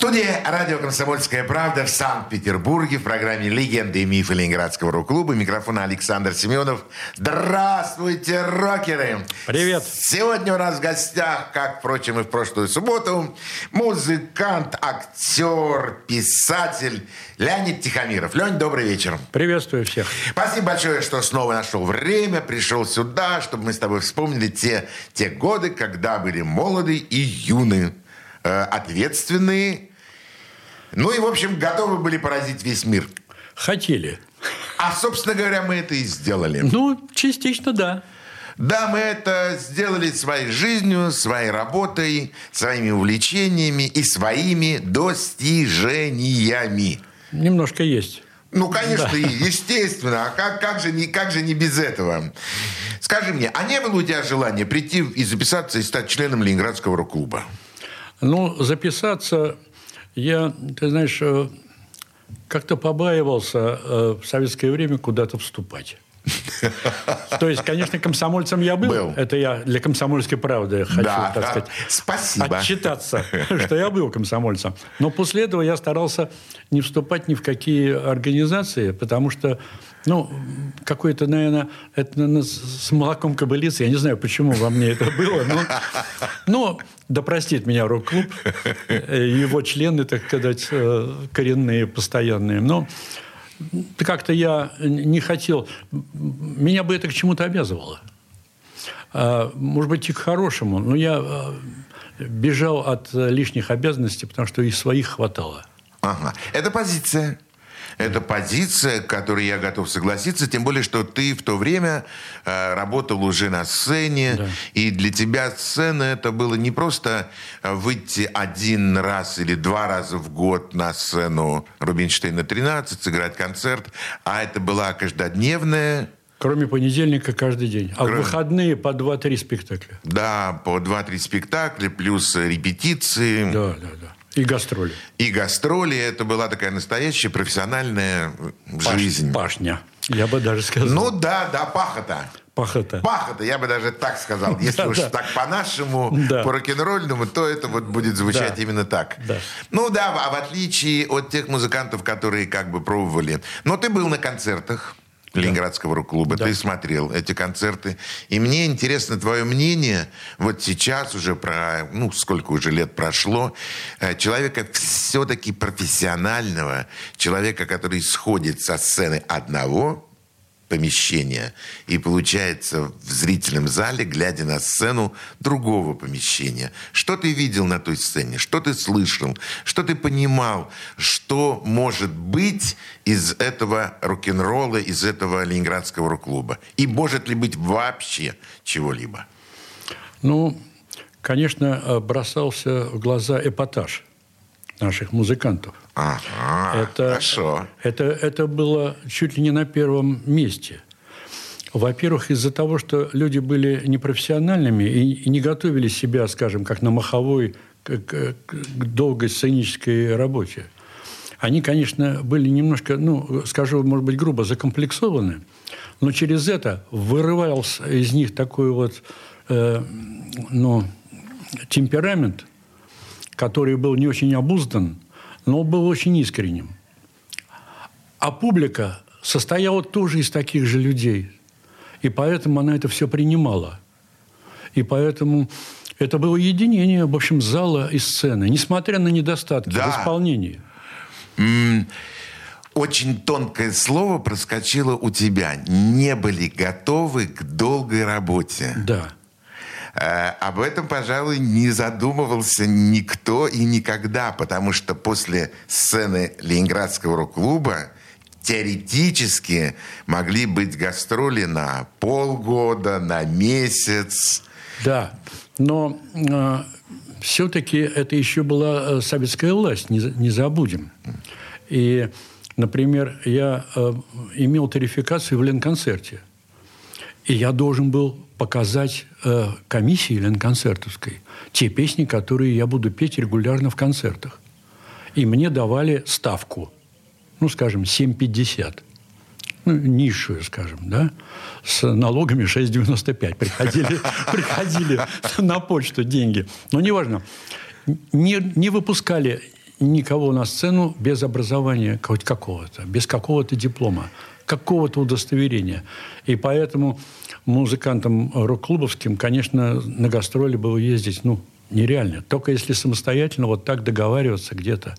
студии радио «Комсомольская правда» в Санкт-Петербурге в программе «Легенды и мифы Ленинградского рок-клуба». Микрофон Александр Семенов. Здравствуйте, рокеры! Привет! Сегодня у нас в гостях, как, впрочем, и в прошлую субботу, музыкант, актер, писатель Леонид Тихомиров. Лень, добрый вечер. Приветствую всех. Спасибо большое, что снова нашел время, пришел сюда, чтобы мы с тобой вспомнили те, те годы, когда были молоды и юны э, ответственные ну и, в общем, готовы были поразить весь мир. Хотели. А, собственно говоря, мы это и сделали. Ну, частично да. Да, мы это сделали своей жизнью, своей работой, своими увлечениями и своими достижениями. Немножко есть. Ну, конечно, да. естественно. А как, как, же не, как же не без этого? Скажи мне, а не было у тебя желания прийти и записаться и стать членом Ленинградского рок-клуба? Ну, записаться я, ты знаешь, э, как-то побаивался э, в советское время куда-то вступать. То есть, конечно, комсомольцем я был. был. Это я для комсомольской правды хочу, да, так сказать, Спасибо. отчитаться, что я был комсомольцем. Но после этого я старался не вступать ни в какие организации, потому что ну, какой-то, наверное, это с молоком кобылицы. Я не знаю, почему во мне это было. Но, но да простит меня рок-клуб, его члены, так сказать, э, коренные, постоянные. Но как-то я не хотел... Меня бы это к чему-то обязывало. А, может быть, и к хорошему. Но я э, бежал от лишних обязанностей, потому что и своих хватало. Ага. Это позиция. Это позиция, к которой я готов согласиться, тем более, что ты в то время э, работал уже на сцене, да. и для тебя сцена это было не просто э, выйти один раз или два раза в год на сцену Рубинштейна 13, сыграть концерт, а это была каждодневная Кроме понедельника каждый день. А Кроме... в выходные по 2-3 спектакля. Да, по 2-3 спектакля, плюс репетиции. Да, да, да. И гастроли. И гастроли. Это была такая настоящая профессиональная Паш, жизнь. Пашня. Я бы даже сказал. Ну да, да, пахота. Пахота. Пахота, я бы даже так сказал. Если уж так по-нашему, по рок-н-ролльному, то это вот будет звучать именно так. Ну да, а в отличие от тех музыкантов, которые как бы пробовали. Но ты был на концертах. Ленинградского рок-клуба. Да. Ты смотрел эти концерты. И мне интересно твое мнение, вот сейчас уже про, ну, сколько уже лет прошло, э, человека все-таки профессионального, человека, который сходит со сцены одного, помещения и получается в зрительном зале, глядя на сцену другого помещения. Что ты видел на той сцене? Что ты слышал? Что ты понимал? Что может быть из этого рок-н-ролла, из этого ленинградского рок-клуба? И может ли быть вообще чего-либо? Ну, конечно, бросался в глаза эпатаж наших музыкантов – Ага, это, хорошо. Это, это было чуть ли не на первом месте. Во-первых, из-за того, что люди были непрофессиональными и не готовили себя, скажем, как на маховой к, к, к долгой сценической работе. Они, конечно, были немножко, ну, скажу, может быть, грубо закомплексованы, но через это вырывался из них такой вот, э, ну, темперамент, который был не очень обуздан, но был очень искренним. А публика состояла тоже из таких же людей. И поэтому она это все принимала. И поэтому это было единение, в общем, зала и сцены, несмотря на недостатки да. в исполнении. очень тонкое слово проскочило у тебя. Не были готовы к долгой работе. Да. Э, об этом, пожалуй, не задумывался никто и никогда, потому что после сцены Ленинградского рок-клуба теоретически могли быть гастроли на полгода, на месяц. Да, но э, все-таки это еще была э, советская власть, не, не забудем. И, например, я э, имел тарификацию в Ленконцерте – И я должен был показать э, комиссии Ленконцертовской те песни, которые я буду петь регулярно в концертах. И мне давали ставку, ну, скажем, 7,50. Ну, низшую, скажем, да, с налогами 6,95 приходили, приходили на почту деньги. Но неважно. Не, не выпускали никого на сцену без образования хоть какого-то, без какого-то диплома, какого-то удостоверения. И поэтому музыкантам рок-клубовским, конечно, на гастроли было ездить, ну, нереально. Только если самостоятельно вот так договариваться где-то.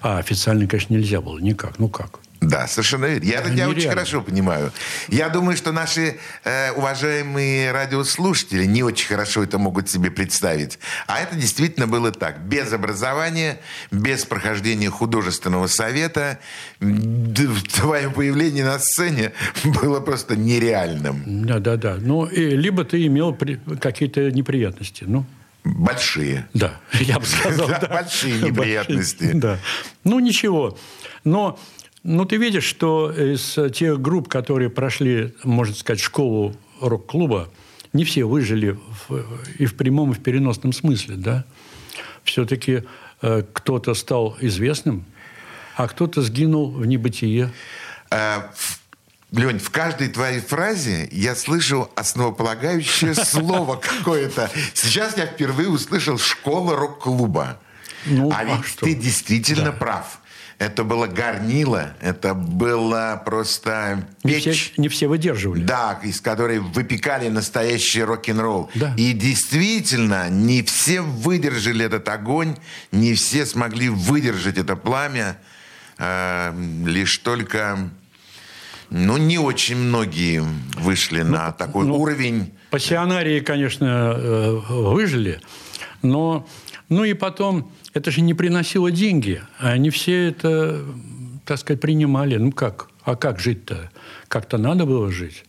А официально, конечно, нельзя было никак. Ну как? Да, совершенно верно. Я тебя очень хорошо понимаю. Я думаю, что наши э, уважаемые радиослушатели не очень хорошо это могут себе представить. А это действительно было так. Без образования, без прохождения художественного совета, твое появление на сцене было просто нереальным. Да, да, да. Ну, и, либо ты имел какие-то неприятности. Ну, Большие. Да, я бы сказал. Да, большие неприятности. Да. Ну, ничего. Но ну, ты видишь, что из тех групп, которые прошли, можно сказать, школу рок-клуба, не все выжили в, и в прямом, и в переносном смысле, да? Все-таки э, кто-то стал известным, а кто-то сгинул в небытие. А, Лень, в каждой твоей фразе я слышу основополагающее слово какое-то. Сейчас я впервые услышал «школа рок-клуба». Ну, а, а ведь что? ты действительно да. прав. Это было горнило, это было просто печь. Не все, не все выдерживали. Да, из которой выпекали настоящий рок-н-ролл. Да. И действительно, не все выдержали этот огонь, не все смогли выдержать это пламя. Э, лишь только ну, не очень многие вышли ну, на такой ну, уровень. Пассионарии, конечно, э, выжили, но ну и потом это же не приносило деньги. Они все это, так сказать, принимали. Ну как? А как жить-то? Как-то надо было жить.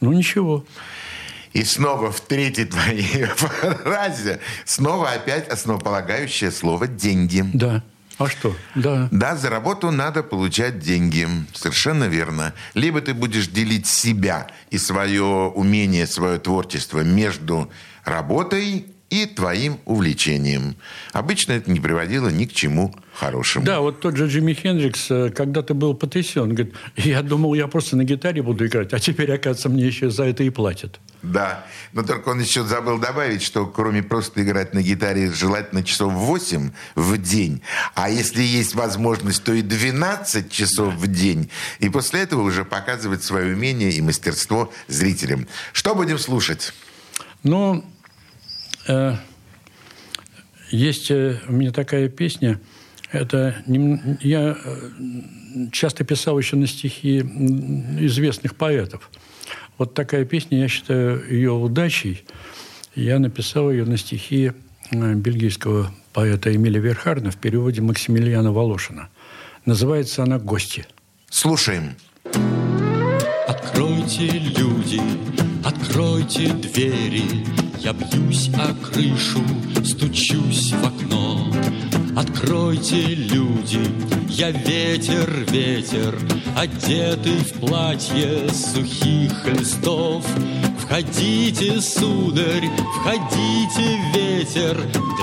Ну ничего. И снова в третьей твоей фразе снова опять основополагающее слово «деньги». Да. А что? Да. Да, за работу надо получать деньги. Совершенно верно. Либо ты будешь делить себя и свое умение, свое творчество между работой и твоим увлечением. Обычно это не приводило ни к чему хорошему. Да, вот тот же Джимми Хендрикс э, когда-то был потрясен. Говорит, я думал, я просто на гитаре буду играть, а теперь, оказывается, мне еще за это и платят. Да, но только он еще забыл добавить, что кроме просто играть на гитаре желательно часов 8 в день, а если есть возможность, то и 12 часов в день. И после этого уже показывать свое умение и мастерство зрителям. Что будем слушать? Ну, есть э, у меня такая песня. Это я э, часто писал еще на стихи известных поэтов. Вот такая песня, я считаю ее удачей. Я написал ее на стихи бельгийского поэта Эмиля Верхарна в переводе Максимилиана Волошина. Называется она «Гости». Слушаем. Откройте, люди, откройте двери, я бьюсь о крышу, стучусь в окно. Откройте, люди, я ветер, ветер, Одетый в платье сухих листов. Входите, сударь, входите, ветер,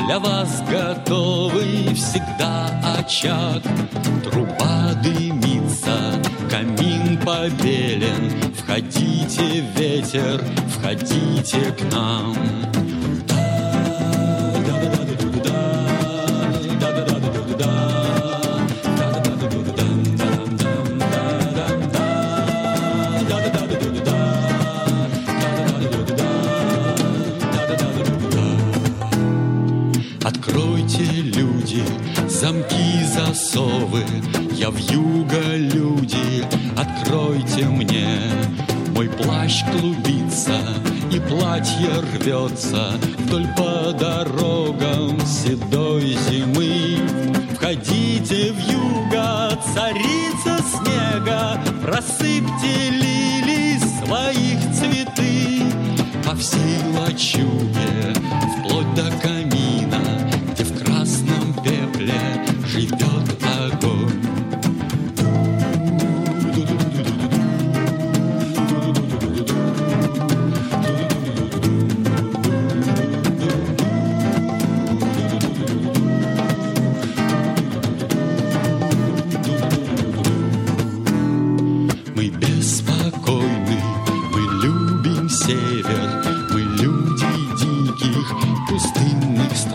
Для вас готовый всегда очаг. Труба дымится, камин побелен, Входите, ветер, входите к нам. Рвется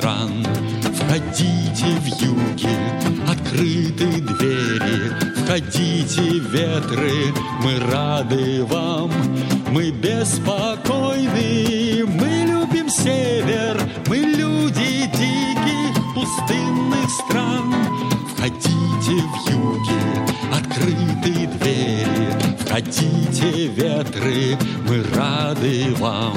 стран. Входите в юги, открыты двери, Входите, ветры, мы рады вам, Мы беспокойны, мы любим север, Мы люди диких пустынных стран. Входите в юги, открыты двери, Входите, ветры, мы рады вам.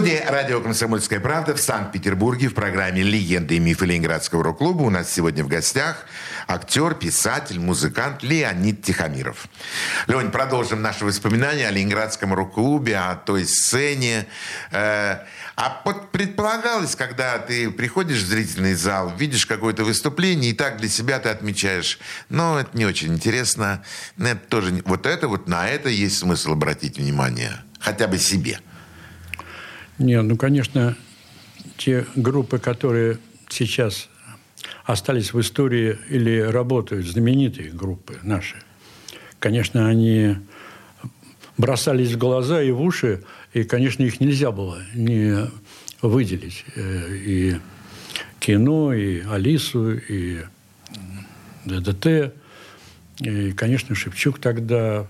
студии радио «Комсомольская правда» в Санкт-Петербурге в программе «Легенды и мифы Ленинградского рок-клуба» у нас сегодня в гостях актер, писатель, музыкант Леонид Тихомиров. Лень, продолжим наши воспоминания о Ленинградском рок-клубе, о той сцене. Э, а предполагалось, когда ты приходишь в зрительный зал, видишь какое-то выступление, и так для себя ты отмечаешь, но это не очень интересно, это тоже, вот это вот на это есть смысл обратить внимание, хотя бы себе – нет, ну, конечно, те группы, которые сейчас остались в истории или работают, знаменитые группы наши, конечно, они бросались в глаза и в уши, и, конечно, их нельзя было не выделить. Э, и кино, и Алису, и ДДТ, и, конечно, Шевчук тогда,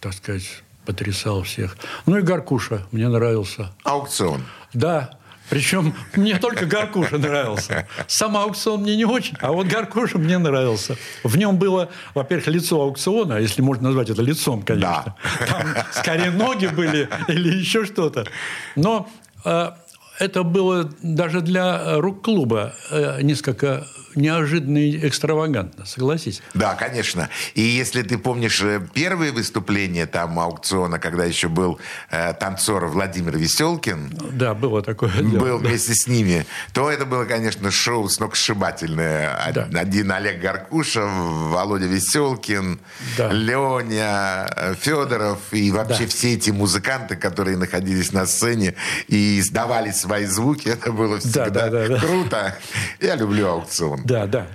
так сказать, потрясал всех. Ну и Гаркуша мне нравился. Аукцион. Да, причем мне только Гаркуша нравился. Сам аукцион мне не очень, а вот Гаркуша мне нравился. В нем было, во-первых, лицо аукциона, если можно назвать это лицом, конечно. Да. Там скорее ноги были или еще что-то. Но э, это было даже для рок-клуба э, несколько неожиданно и экстравагантно, согласись. Да, конечно. И если ты помнишь э, первые выступления там аукциона, когда еще был э, танцор Владимир Веселкин. Да, было такое дело. Был да. вместе с ними. То это было, конечно, шоу сногсшибательное. Да. Один Олег Гаркушев, Володя Веселкин, да. Леня, э, Федоров и вообще да. все эти музыканты, которые находились на сцене и издавали свои звуки. Это было всегда да, да, да, круто. Я люблю аукцион. Да, да.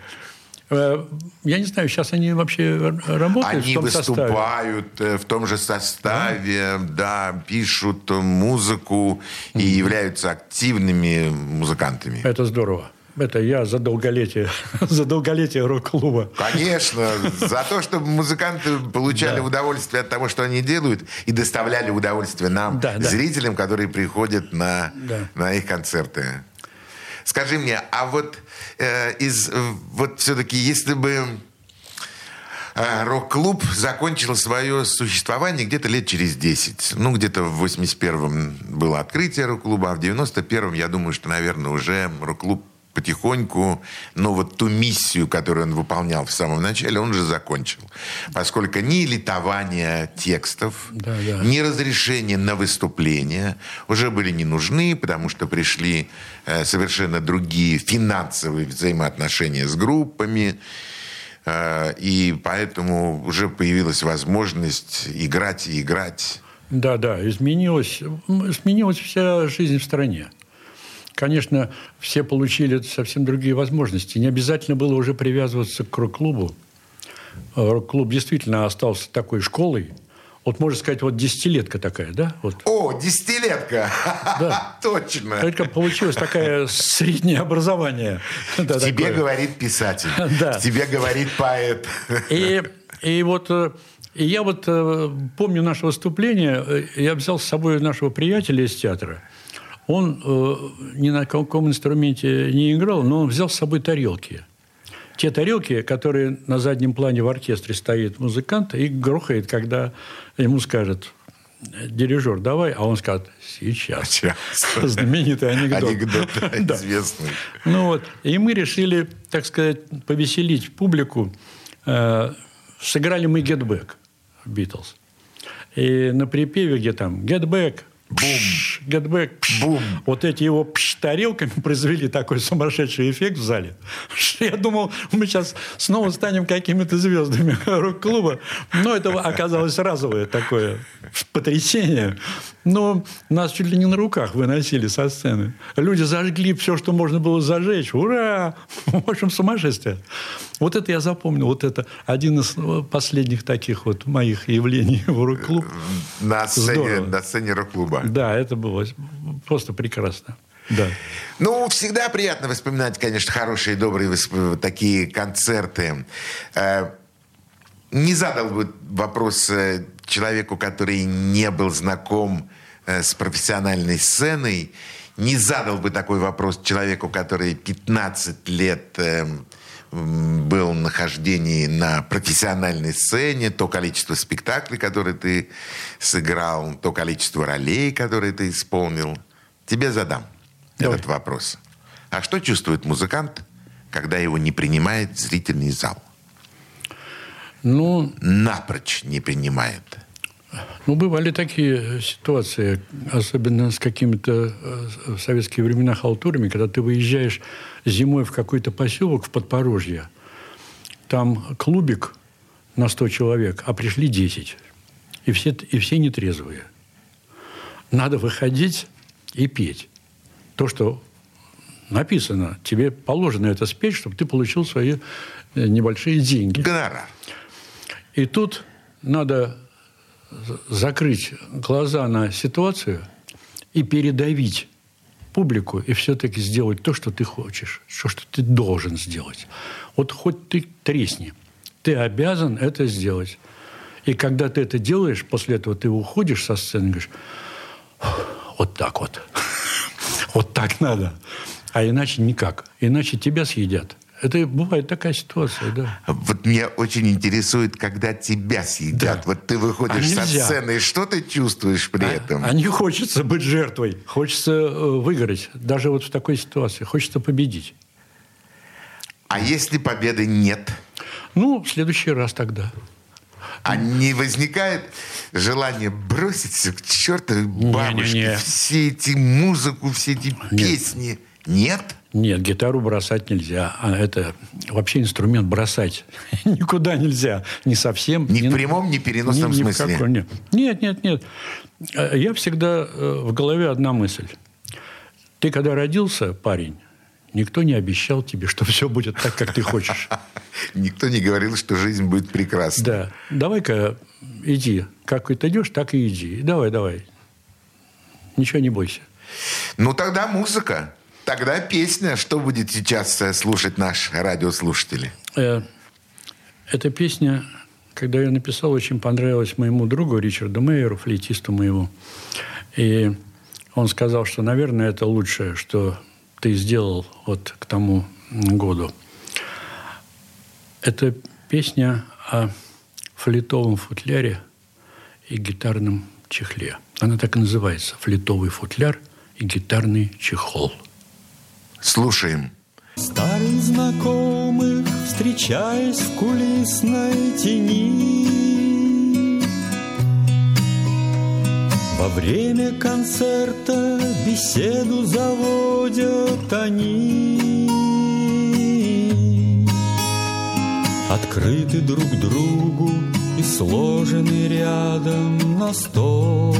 Э, я не знаю, сейчас они вообще работают они в том выступают составе? Э, в том же составе, да, да пишут музыку и являются активными музыкантами. Это здорово. Это я за долголетие, за долголетие рок-клуба. Конечно, за то, чтобы музыканты получали да. удовольствие от того, что они делают, и доставляли удовольствие нам, да, да. зрителям, которые приходят на, да. на их концерты. Скажи мне, а вот э, из вот все-таки, если бы э, рок-клуб закончил свое существование где-то лет через 10. Ну, где-то в 81-м было открытие рок-клуба, а в 91-м, я думаю, что, наверное, уже рок-клуб потихоньку, но вот ту миссию, которую он выполнял в самом начале, он уже закончил. Поскольку ни литования текстов, да, да. ни разрешения на выступление уже были не нужны, потому что пришли э, совершенно другие финансовые взаимоотношения с группами. Э, и поэтому уже появилась возможность играть и играть. Да, да, изменилась, изменилась вся жизнь в стране. Конечно, все получили совсем другие возможности. Не обязательно было уже привязываться к рок-клубу. Э, рок-клуб действительно остался такой школой. Вот можно сказать, вот десятилетка такая, да? Вот. О, десятилетка! Да. Точно. Только получилось такое среднее образование. Да, тебе такое. говорит писатель. Да. Тебе говорит поэт. И, и вот и э, я вот э, помню наше выступление. Я взял с собой нашего приятеля из театра – он э, ни на каком инструменте не играл, но он взял с собой тарелки. Те тарелки, которые на заднем плане в оркестре стоит музыкант и грохает, когда ему скажет дирижер, давай, а он скажет, сейчас. сейчас. Знаменитый анекдот. Анекдот, да, известный. Ну вот, и мы решили, так сказать, повеселить публику. Э, сыграли мы «Get Back» Битлз. И на припеве, где там «Get Back», Бум. Back. Бум. Вот эти его пш, тарелками произвели такой сумасшедший эффект в зале. Я думал, мы сейчас снова станем какими-то звездами рок-клуба. Но это оказалось разовое такое потрясение. Но нас чуть ли не на руках выносили со сцены. Люди зажгли все, что можно было зажечь. Ура! В общем, сумасшествие. Вот это я запомнил. Вот это один из последних таких вот моих явлений в рок-клуб. На сцене, на сцене рок-клуба. Да, это было просто прекрасно. Да. Ну, всегда приятно вспоминать, конечно, хорошие, добрые такие концерты. Э, не задал бы вопрос э, человеку, который не был знаком э, с профессиональной сценой, не задал бы такой вопрос человеку, который 15 лет был нахождении на профессиональной сцене, то количество спектаклей, которые ты сыграл, то количество ролей, которые ты исполнил. Тебе задам Давай. этот вопрос. А что чувствует музыкант, когда его не принимает зрительный зал? Ну, напрочь не принимает. Ну, бывали такие ситуации, особенно с какими-то э, в советские времена халтурами, когда ты выезжаешь зимой в какой-то поселок в Подпорожье, там клубик на 100 человек, а пришли 10. И все, и все нетрезвые. Надо выходить и петь. То, что написано, тебе положено это спеть, чтобы ты получил свои э, небольшие деньги. Гонорар. И тут надо закрыть глаза на ситуацию и передавить публику и все-таки сделать то, что ты хочешь, то, что ты должен сделать. Вот хоть ты тресни, ты обязан это сделать. И когда ты это делаешь, после этого ты уходишь со сцены и говоришь, вот так вот, вот так надо. А иначе никак. Иначе тебя съедят. Это бывает такая ситуация, да. Вот меня очень интересует, когда тебя съедят. Да. Вот ты выходишь а со сцены, и что ты чувствуешь при а, этом? А не хочется быть жертвой. Хочется э, выиграть. Даже вот в такой ситуации. Хочется победить. А если победы нет? Ну, в следующий раз тогда. А не возникает желание бросить все к чертовой бабушке? Не, не, не. Все эти музыку, все эти нет. песни? Нет? Нет, гитару бросать нельзя. А это вообще инструмент бросать никуда нельзя. Не совсем. Ни, ни в прямом, ни в переносном ни, смысле. Ни каком, нет. нет, нет, нет. А, я всегда э, в голове одна мысль. Ты когда родился, парень, никто не обещал тебе, что все будет так, как ты хочешь. Никто не говорил, что жизнь будет прекрасна. Да. Давай-ка иди. Как ты идешь, так и иди. Давай, давай. Ничего не бойся. Ну, тогда музыка. Тогда песня. Что будет сейчас э, слушать наш радиослушатели? Э, эта песня, когда я написал, очень понравилась моему другу Ричарду Мейеру, флейтисту моему. И он сказал, что, наверное, это лучшее, что ты сделал вот к тому году. Это песня о флитовом футляре и гитарном чехле. Она так и называется. Флитовый футляр и гитарный чехол – Слушаем. Старых знакомых, встречаясь в кулисной тени. Во время концерта беседу заводят они. Открыты друг другу и сложены рядом на стол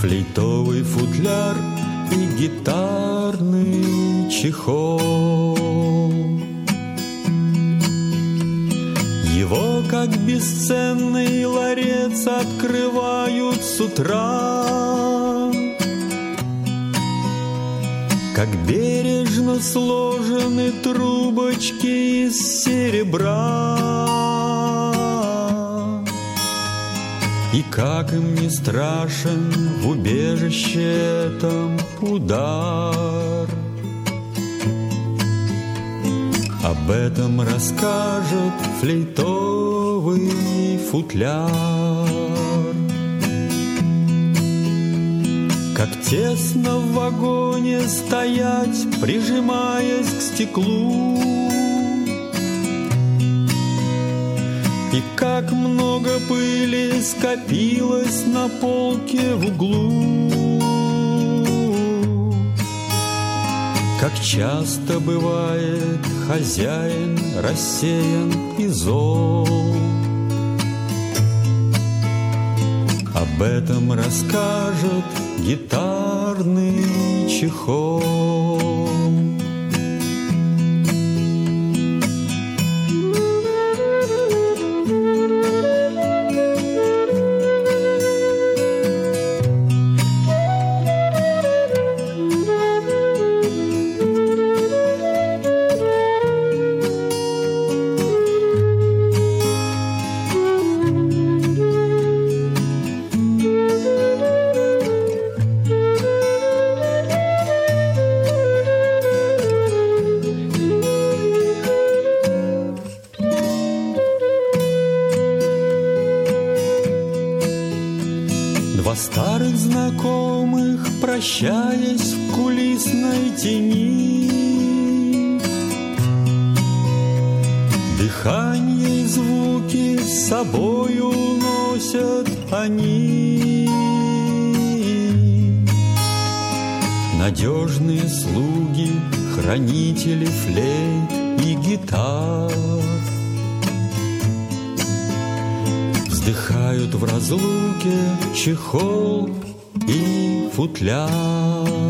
флейтовый футляр и гитарный чехол. Его, как бесценный ларец, открывают с утра. Как бережно сложены трубочки из серебра. Как им не страшен в убежище этом удар Об этом расскажет флейтовый футляр. Как тесно в вагоне стоять, прижимаясь к стеклу. И как много пыли скопилось на полке в углу. Как часто бывает хозяин рассеян и зол. Об этом расскажет гитарный чехол. Гитар Вздыхают в разлуке чехол и fутляr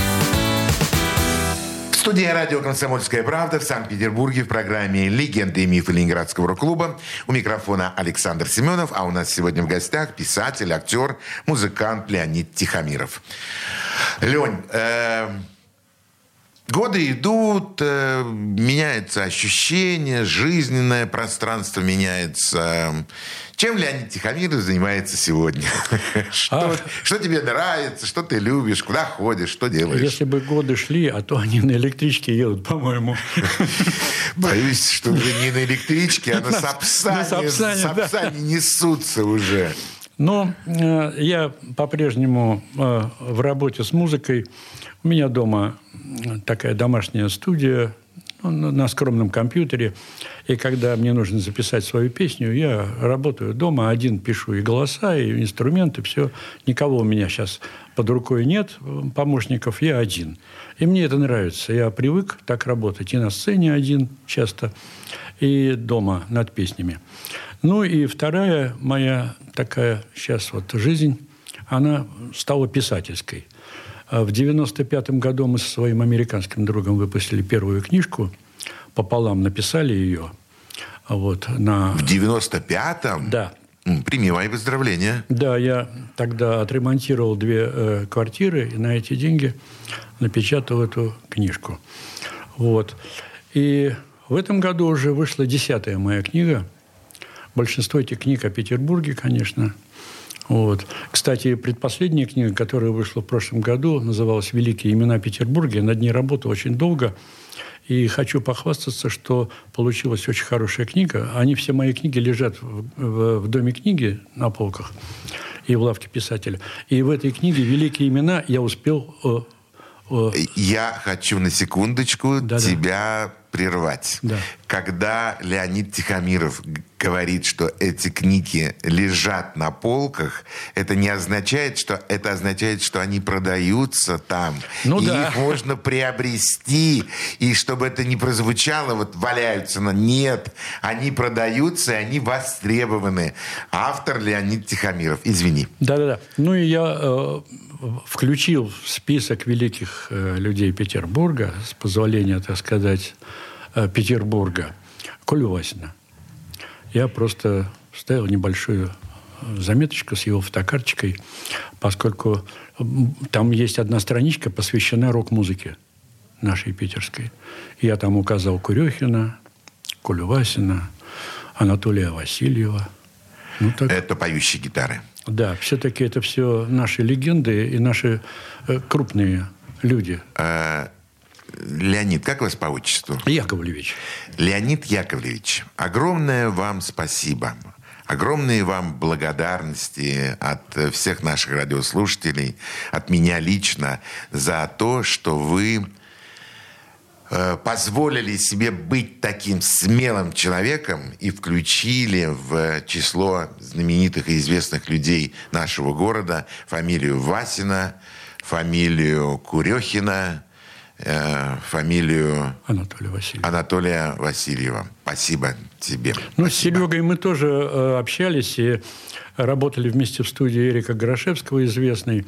студии радио «Комсомольская правда» в Санкт-Петербурге в программе «Легенды и мифы Ленинградского рок-клуба». У микрофона Александр Семенов, а у нас сегодня в гостях писатель, актер, музыкант Леонид Тихомиров. Лень, э, годы идут, э, меняется ощущение, жизненное пространство меняется. Чем Леонид Тихомиров занимается сегодня? Что, а... что тебе нравится, что ты любишь, куда ходишь, что делаешь? Если бы годы шли, а то они на электричке едут, по-моему. Боюсь, что уже не на электричке, а на Сапсане, Сапсане, Сапсане несутся уже. Но э, я по-прежнему э, в работе с музыкой. У меня дома такая домашняя студия на скромном компьютере. И когда мне нужно записать свою песню, я работаю дома, один пишу и голоса, и инструменты, все. Никого у меня сейчас под рукой нет, помощников, я один. И мне это нравится. Я привык так работать и на сцене один часто, и дома над песнями. Ну и вторая моя такая сейчас вот жизнь, она стала писательской. А в 95 году мы со своим американским другом выпустили первую книжку, пополам написали ее. Вот, на... В 95-м? Да. Прими мои поздравления. Да, я тогда отремонтировал две э, квартиры и на эти деньги напечатал эту книжку. Вот. И в этом году уже вышла десятая моя книга. Большинство этих книг о Петербурге, конечно – вот. Кстати, предпоследняя книга, которая вышла в прошлом году, называлась «Великие имена Петербурга». Над ней работал очень долго. И хочу похвастаться, что получилась очень хорошая книга. Они все мои книги лежат в, в, в доме книги на полках и в лавке писателя. И в этой книге «Великие имена» я успел... Э, э, я хочу на секундочку да, тебя прервать. Да. Когда Леонид Тихомиров говорит, что эти книги лежат на полках, это не означает, что это означает, что они продаются там. Ну, и да. их можно приобрести. И чтобы это не прозвучало, вот валяются на... Нет, они продаются, и они востребованы. Автор Леонид Тихомиров. Извини. Да-да-да. Ну и я э, включил в список великих э, людей Петербурга, с позволения, так сказать, э, Петербурга, Колю Васина. Я просто ставил небольшую э, заметочку с его фотокарточкой, поскольку там есть одна страничка, посвященная рок-музыке нашей питерской. Я там указал Курехина, Колю Васина, Анатолия Васильева. Ну, так... Это поющие гитары. Да, все-таки это все наши легенды и наши э, крупные люди. А, Леонид, как вас по отчеству? Яковлевич. Леонид Яковлевич, огромное вам спасибо. Огромные вам благодарности от всех наших радиослушателей, от меня лично, за то, что вы Э, позволили себе быть таким смелым человеком и включили в число знаменитых и известных людей нашего города фамилию Васина, фамилию Курехина, э, фамилию Анатолия Васильева. Анатолия Васильева. Спасибо тебе. Ну, Спасибо. с Серегой мы тоже э, общались и работали вместе в студии Эрика Горошевского, известный.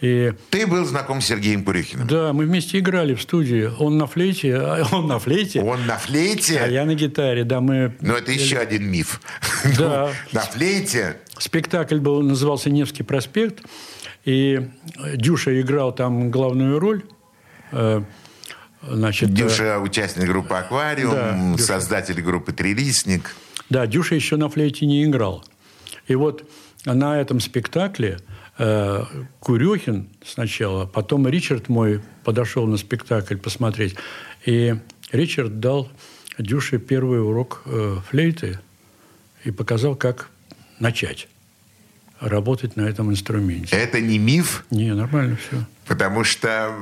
И... Ты был знаком с Сергеем Пурихиным? Да, мы вместе играли в студии. Он на флейте, а он на флейте. Он на флейте? А я на гитаре, да. Мы... Но это еще один миф. Да. на флейте? Спектакль был, назывался «Невский проспект». И Дюша играл там главную роль. Э, значит, Дюша – участник группы «Аквариум», да, создатель группы «Трилистник». Да, Дюша еще на флейте не играл. И вот на этом спектакле э, Курехин сначала, потом Ричард мой подошел на спектакль посмотреть. И Ричард дал Дюше первый урок э, флейты и показал, как начать работать на этом инструменте. Это не миф? Не, нормально все. Потому что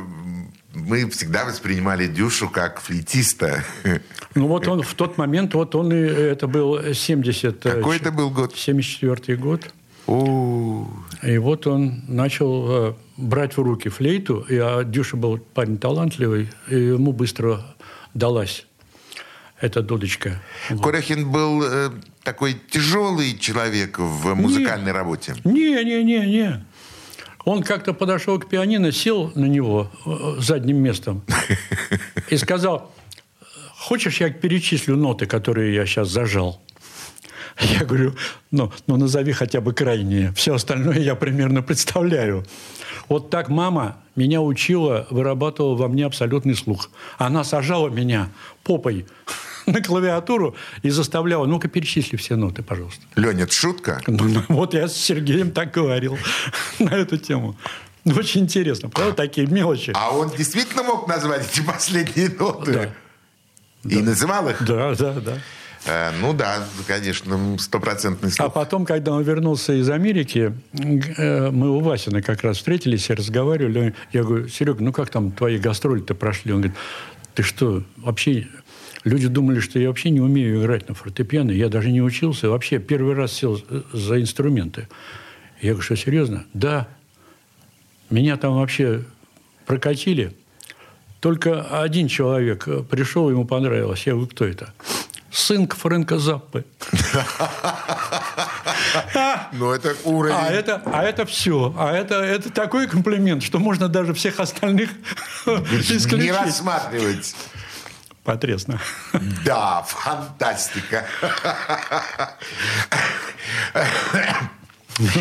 мы всегда воспринимали Дюшу как флейтиста. Ну вот он в тот момент, вот он и это был 70... Э, Какой это был год? 74 год. О. И вот он начал э, брать в руки флейту, и а Дюша был парень талантливый, и ему быстро далась эта дудочка. Корехин был э, такой тяжелый человек в музыкальной не, работе? Не, не, не, не. Он как-то подошел к пианино, сел на него э, задним местом и сказал, хочешь, я перечислю ноты, которые я сейчас зажал? Я говорю, ну, ну назови хотя бы крайние. Все остальное я примерно представляю. Вот так мама меня учила, вырабатывала во мне абсолютный слух. Она сажала меня попой на клавиатуру и заставляла, ну-ка перечисли все ноты, пожалуйста. Леня, это шутка? Ну, ну, вот я с Сергеем так говорил на эту тему. Очень интересно, правда, такие мелочи. А он действительно мог назвать эти последние ноты? Да. И да. называл их? Да, да, да. Э, ну да, конечно, стопроцентный слух. А потом, когда он вернулся из Америки, э, мы у Васина как раз встретились и разговаривали. Я говорю, Серега, ну как там твои гастроли-то прошли? Он говорит, ты что, вообще Люди думали, что я вообще не умею играть на фортепиано. Я даже не учился. Вообще первый раз сел за инструменты. Я говорю, что серьезно? Да. Меня там вообще прокатили. Только один человек пришел, ему понравилось. Я говорю, кто это? Сын Фрэнка Заппы. Ну, это уровень. А это, а это все. А это, это такой комплимент, что можно даже всех остальных исключить. Не рассматривать. Потрясно. Да, фантастика.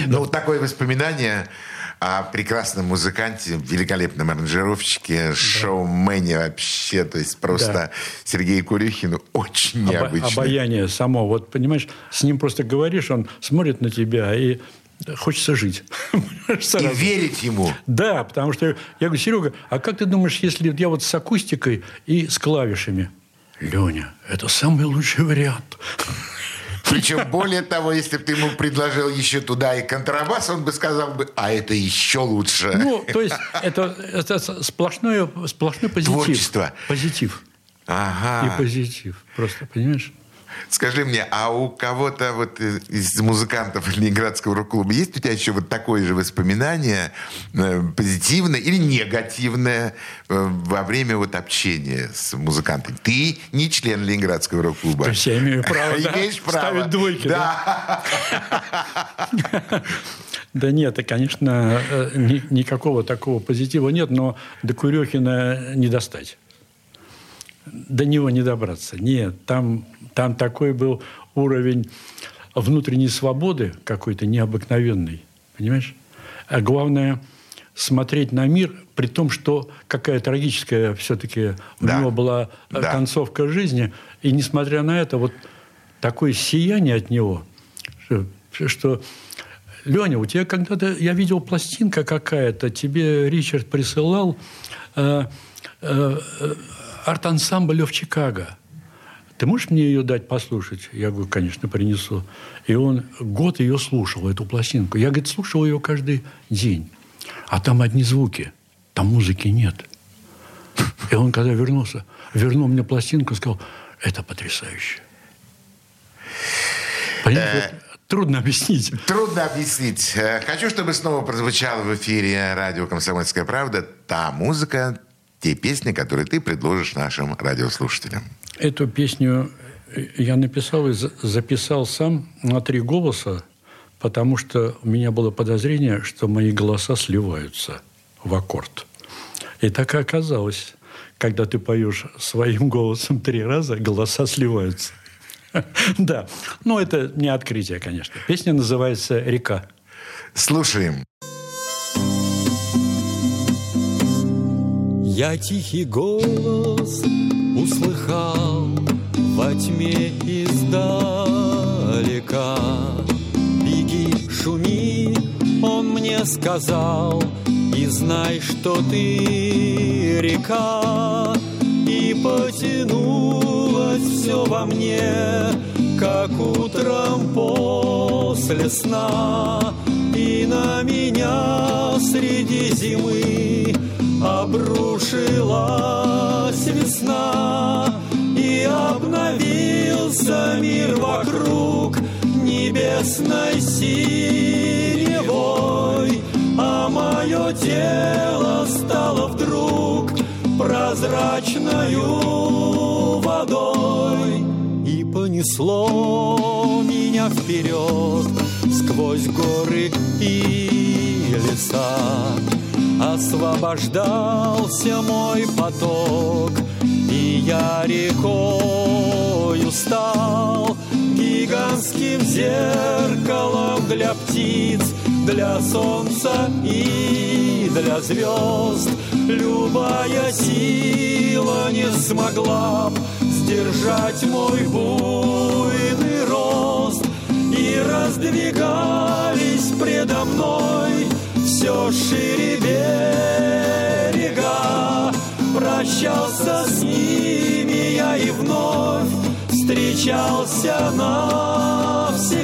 Ну, вот такое воспоминание о прекрасном музыканте, великолепном аранжировщике, шоумене вообще, то есть просто да. Сергей Курюхин очень необычный. Обаяние само, вот понимаешь, с ним просто говоришь, он смотрит на тебя и хочется жить. И верить ему. Да, потому что я говорю, Серега, а как ты думаешь, если я вот с акустикой и с клавишами? Леня, это самый лучший вариант. Причем, более того, если бы ты ему предложил еще туда и контрабас, он бы сказал бы, а это еще лучше. Ну, то есть, это, это сплошной, сплошной позитив. Творчество. Позитив. Ага. И позитив. Просто, понимаешь? Скажи мне, а у кого-то вот из музыкантов Ленинградского рок-клуба есть у тебя еще вот такое же воспоминание, э, позитивное или негативное, э, во время вот общения с музыкантами? Ты не член Ленинградского рок-клуба. То есть я имею право, да? Имеешь право. Ставить двойки, да? Да нет, конечно, э, никакого такого позитива нет, но до Курехина не достать. До него не добраться. Нет, там там такой был уровень внутренней свободы какой-то необыкновенный. Понимаешь? А главное смотреть на мир, при том, что какая трагическая все-таки да. у него была э, да. концовка жизни. И несмотря на это, вот такое сияние от него, что, что Леня, у тебя когда-то, я видел пластинка какая-то, тебе Ричард присылал э, э, э арт-ансамбль в Чикаго ты можешь мне ее дать послушать? Я говорю, конечно, принесу. И он год ее слушал, эту пластинку. Я, говорит, слушал ее каждый день. А там одни звуки, там музыки нет. И он, когда вернулся, вернул мне пластинку, сказал, это потрясающе. Понимаете, э, Трудно объяснить. Трудно объяснить. Э, хочу, чтобы снова прозвучала в эфире радио «Комсомольская правда» та музыка, те песни, которые ты предложишь нашим радиослушателям. Эту песню я написал и записал сам на три голоса, потому что у меня было подозрение, что мои голоса сливаются в аккорд. И так и оказалось. Когда ты поешь своим голосом три раза, голоса сливаются. Да, но это не открытие, конечно. Песня называется «Река». Слушаем. Я тихий голос услыхал во тьме издалека. Беги, шуми, он мне сказал, и знай, что ты река. И потянулось все во мне, как утром после сна. И на меня среди зимы обрушилась весна и обновился мир вокруг небесной синевой, а мое тело стало вдруг прозрачною водой. И понесло меня вперед сквозь горы и леса освобождался мой поток, и я рекою стал гигантским зеркалом для птиц, для солнца и для звезд. Любая сила не смогла сдержать мой буйный рост, и раздвигались предо мной все шире берега. Прощался с ними я и вновь встречался навсегда.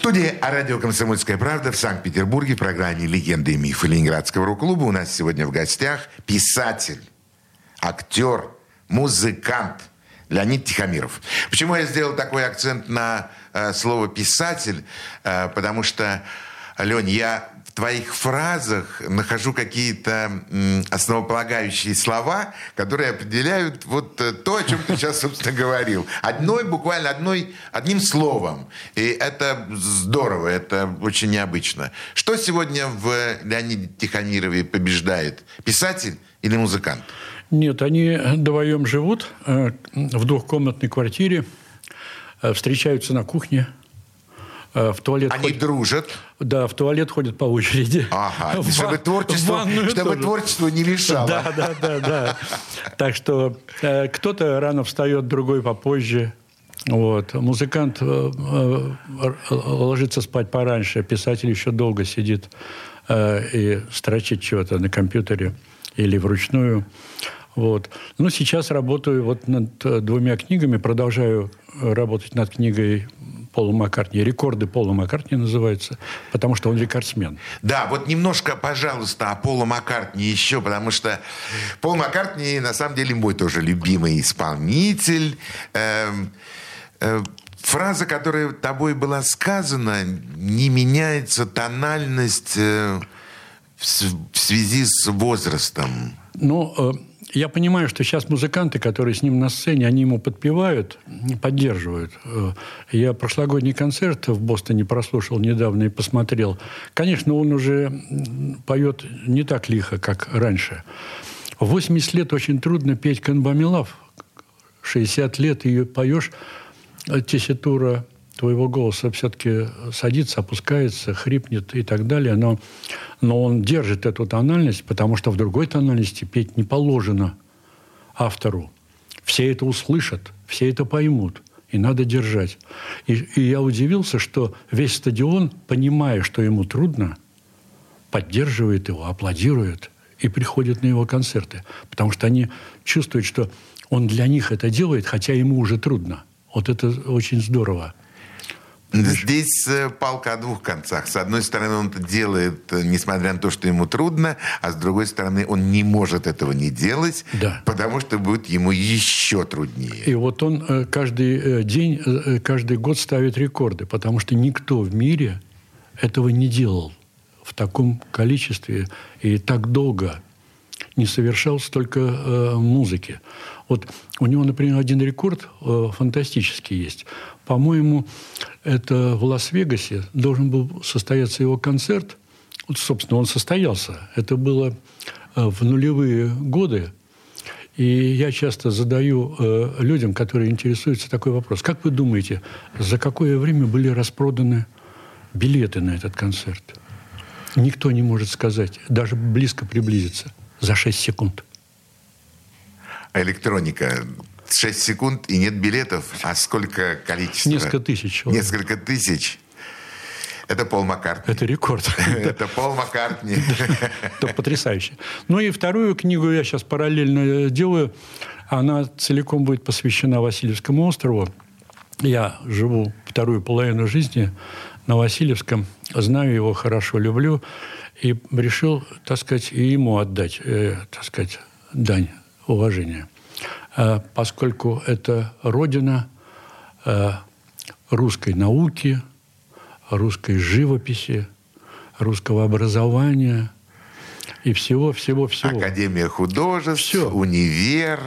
студии радио «Комсомольская правда» в Санкт-Петербурге в программе «Легенды и мифы» Ленинградского рок-клуба у нас сегодня в гостях писатель, актер, музыкант Леонид Тихомиров. Почему я сделал такой акцент на э, слово «писатель»? Э, потому что, Лень, я твоих фразах нахожу какие-то основополагающие слова, которые определяют вот э, то, о чем ты сейчас, собственно, говорил. Одной, буквально одной, одним словом. И это здорово, это очень необычно. Что сегодня в Леониде Тихомирове побеждает? Писатель или музыкант? Нет, они вдвоем живут э, в двухкомнатной квартире, э, встречаются на кухне – в туалет Они ходят, дружат? Да, в туалет ходят по очереди. Ага, в, чтобы, творчество, чтобы творчество не мешало. Да, да, да, да. Так что э, кто-то рано встает, другой попозже. Вот. Музыкант э, э, ложится спать пораньше, писатель еще долго сидит э, и строчит чего-то на компьютере или вручную. Вот. Ну, сейчас работаю вот над э, двумя книгами, продолжаю работать над книгой Пола Маккартни. Рекорды Пола Маккартни называются, потому что он рекордсмен. Да, вот немножко, пожалуйста, о Пола Маккартни еще, потому что Пол Маккартни, на самом деле, мой тоже любимый исполнитель. Эм, э, фраза, которая тобой была сказана, не меняется тональность э, в, в связи с возрастом. Ну, э, я понимаю, что сейчас музыканты, которые с ним на сцене, они ему подпевают, поддерживают. Э, я прошлогодний концерт в Бостоне прослушал недавно и посмотрел. Конечно, он уже поет не так лихо, как раньше. В 80 лет очень трудно петь канбамилав. 60 лет ее поешь, тесситура твоего голоса все-таки садится, опускается, хрипнет и так далее. Но, но он держит эту тональность, потому что в другой тональности петь не положено автору. Все это услышат, все это поймут. И надо держать. И, и я удивился, что весь стадион, понимая, что ему трудно, поддерживает его, аплодирует и приходит на его концерты. Потому что они чувствуют, что он для них это делает, хотя ему уже трудно. Вот это очень здорово. Здесь э, палка о двух концах. С одной стороны, он это делает, э, несмотря на то, что ему трудно, а с другой стороны, он не может этого не делать, да. потому что будет ему еще труднее. И вот он э, каждый день, каждый год ставит рекорды, потому что никто в мире этого не делал в таком количестве и так долго не совершал столько э, музыки. Вот у него, например, один рекорд э, фантастический есть. По-моему, это в Лас-Вегасе должен был состояться его концерт. Вот, собственно, он состоялся. Это было э, в нулевые годы. И я часто задаю э, людям, которые интересуются, такой вопрос. Как вы думаете, за какое время были распроданы билеты на этот концерт? Никто не может сказать, даже близко приблизиться. За 6 секунд. Электроника 6 секунд и нет билетов. А сколько количество? Несколько тысяч. Несколько тысяч. Это Пол Маккартни. Это рекорд. Это Пол Маккартни. Это потрясающе. Ну и вторую книгу я сейчас параллельно делаю. Она целиком будет посвящена Васильевскому острову. Я живу вторую половину жизни на Васильевском, знаю его хорошо, люблю, и решил, так сказать, и ему отдать, э, так сказать, дань уважения. Э, поскольку это родина э, русской науки, русской живописи, русского образования и всего, всего, всего. Академия художеств, все. универ.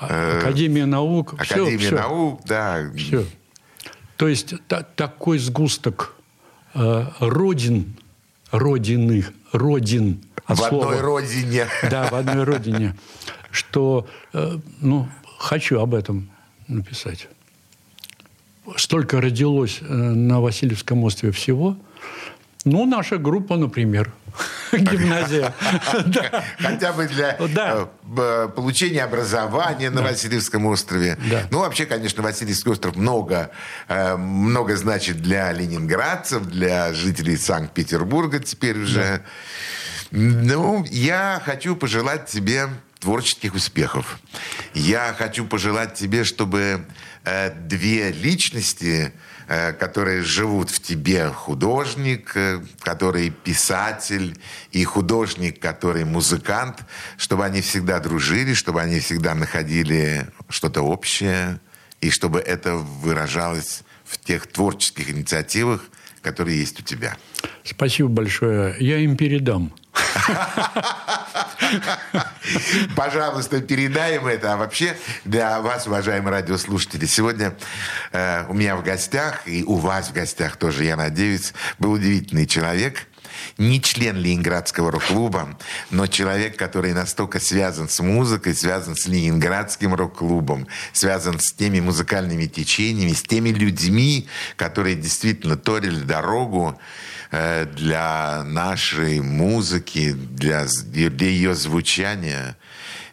А, э, Академия наук. Академия все, наук, все. да. Все. То есть та, такой сгусток э, родин, родины, родин. в слова, одной родине. Да, в одной родине что, э, ну, хочу об этом написать. Столько родилось э, на Васильевском острове всего. Ну, наша группа, например, гимназия. Хотя бы для э, получения образования на Васильевском острове. Ну, вообще, конечно, Васильевский остров много, много значит для ленинградцев, для жителей Санкт-Петербурга теперь уже. Ну, я хочу пожелать тебе творческих успехов. Я хочу пожелать тебе, чтобы э, две личности, э, которые живут в тебе, художник, э, который писатель, и художник, который музыкант, чтобы они всегда дружили, чтобы они всегда находили что-то общее, и чтобы это выражалось в тех творческих инициативах, которые есть у тебя. Спасибо большое. Я им передам. Пожалуйста, передаем это. А вообще, для вас, уважаемые радиослушатели, сегодня э, у меня в гостях, и у вас в гостях тоже, я надеюсь, был удивительный человек – не член Ленинградского рок-клуба, но человек, который настолько связан с музыкой, связан с Ленинградским рок-клубом, связан с теми музыкальными течениями, с теми людьми, которые действительно торили дорогу Э, для нашей музыки, для, для ее звучания.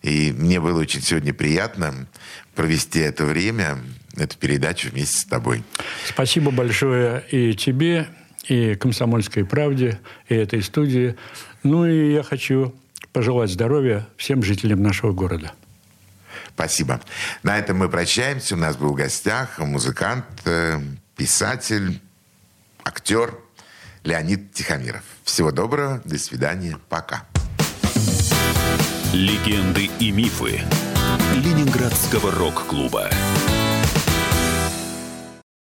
И мне было очень сегодня приятно провести это время, эту передачу вместе с тобой. Спасибо большое и тебе, и «Комсомольской правде», и этой студии. Ну и я хочу пожелать здоровья всем жителям нашего города. Спасибо. На этом мы прощаемся. У нас был в гостях музыкант, э, писатель, актер – Леонид Тихомиров. Всего доброго, до свидания, пока. Легенды и мифы Ленинградского рок-клуба.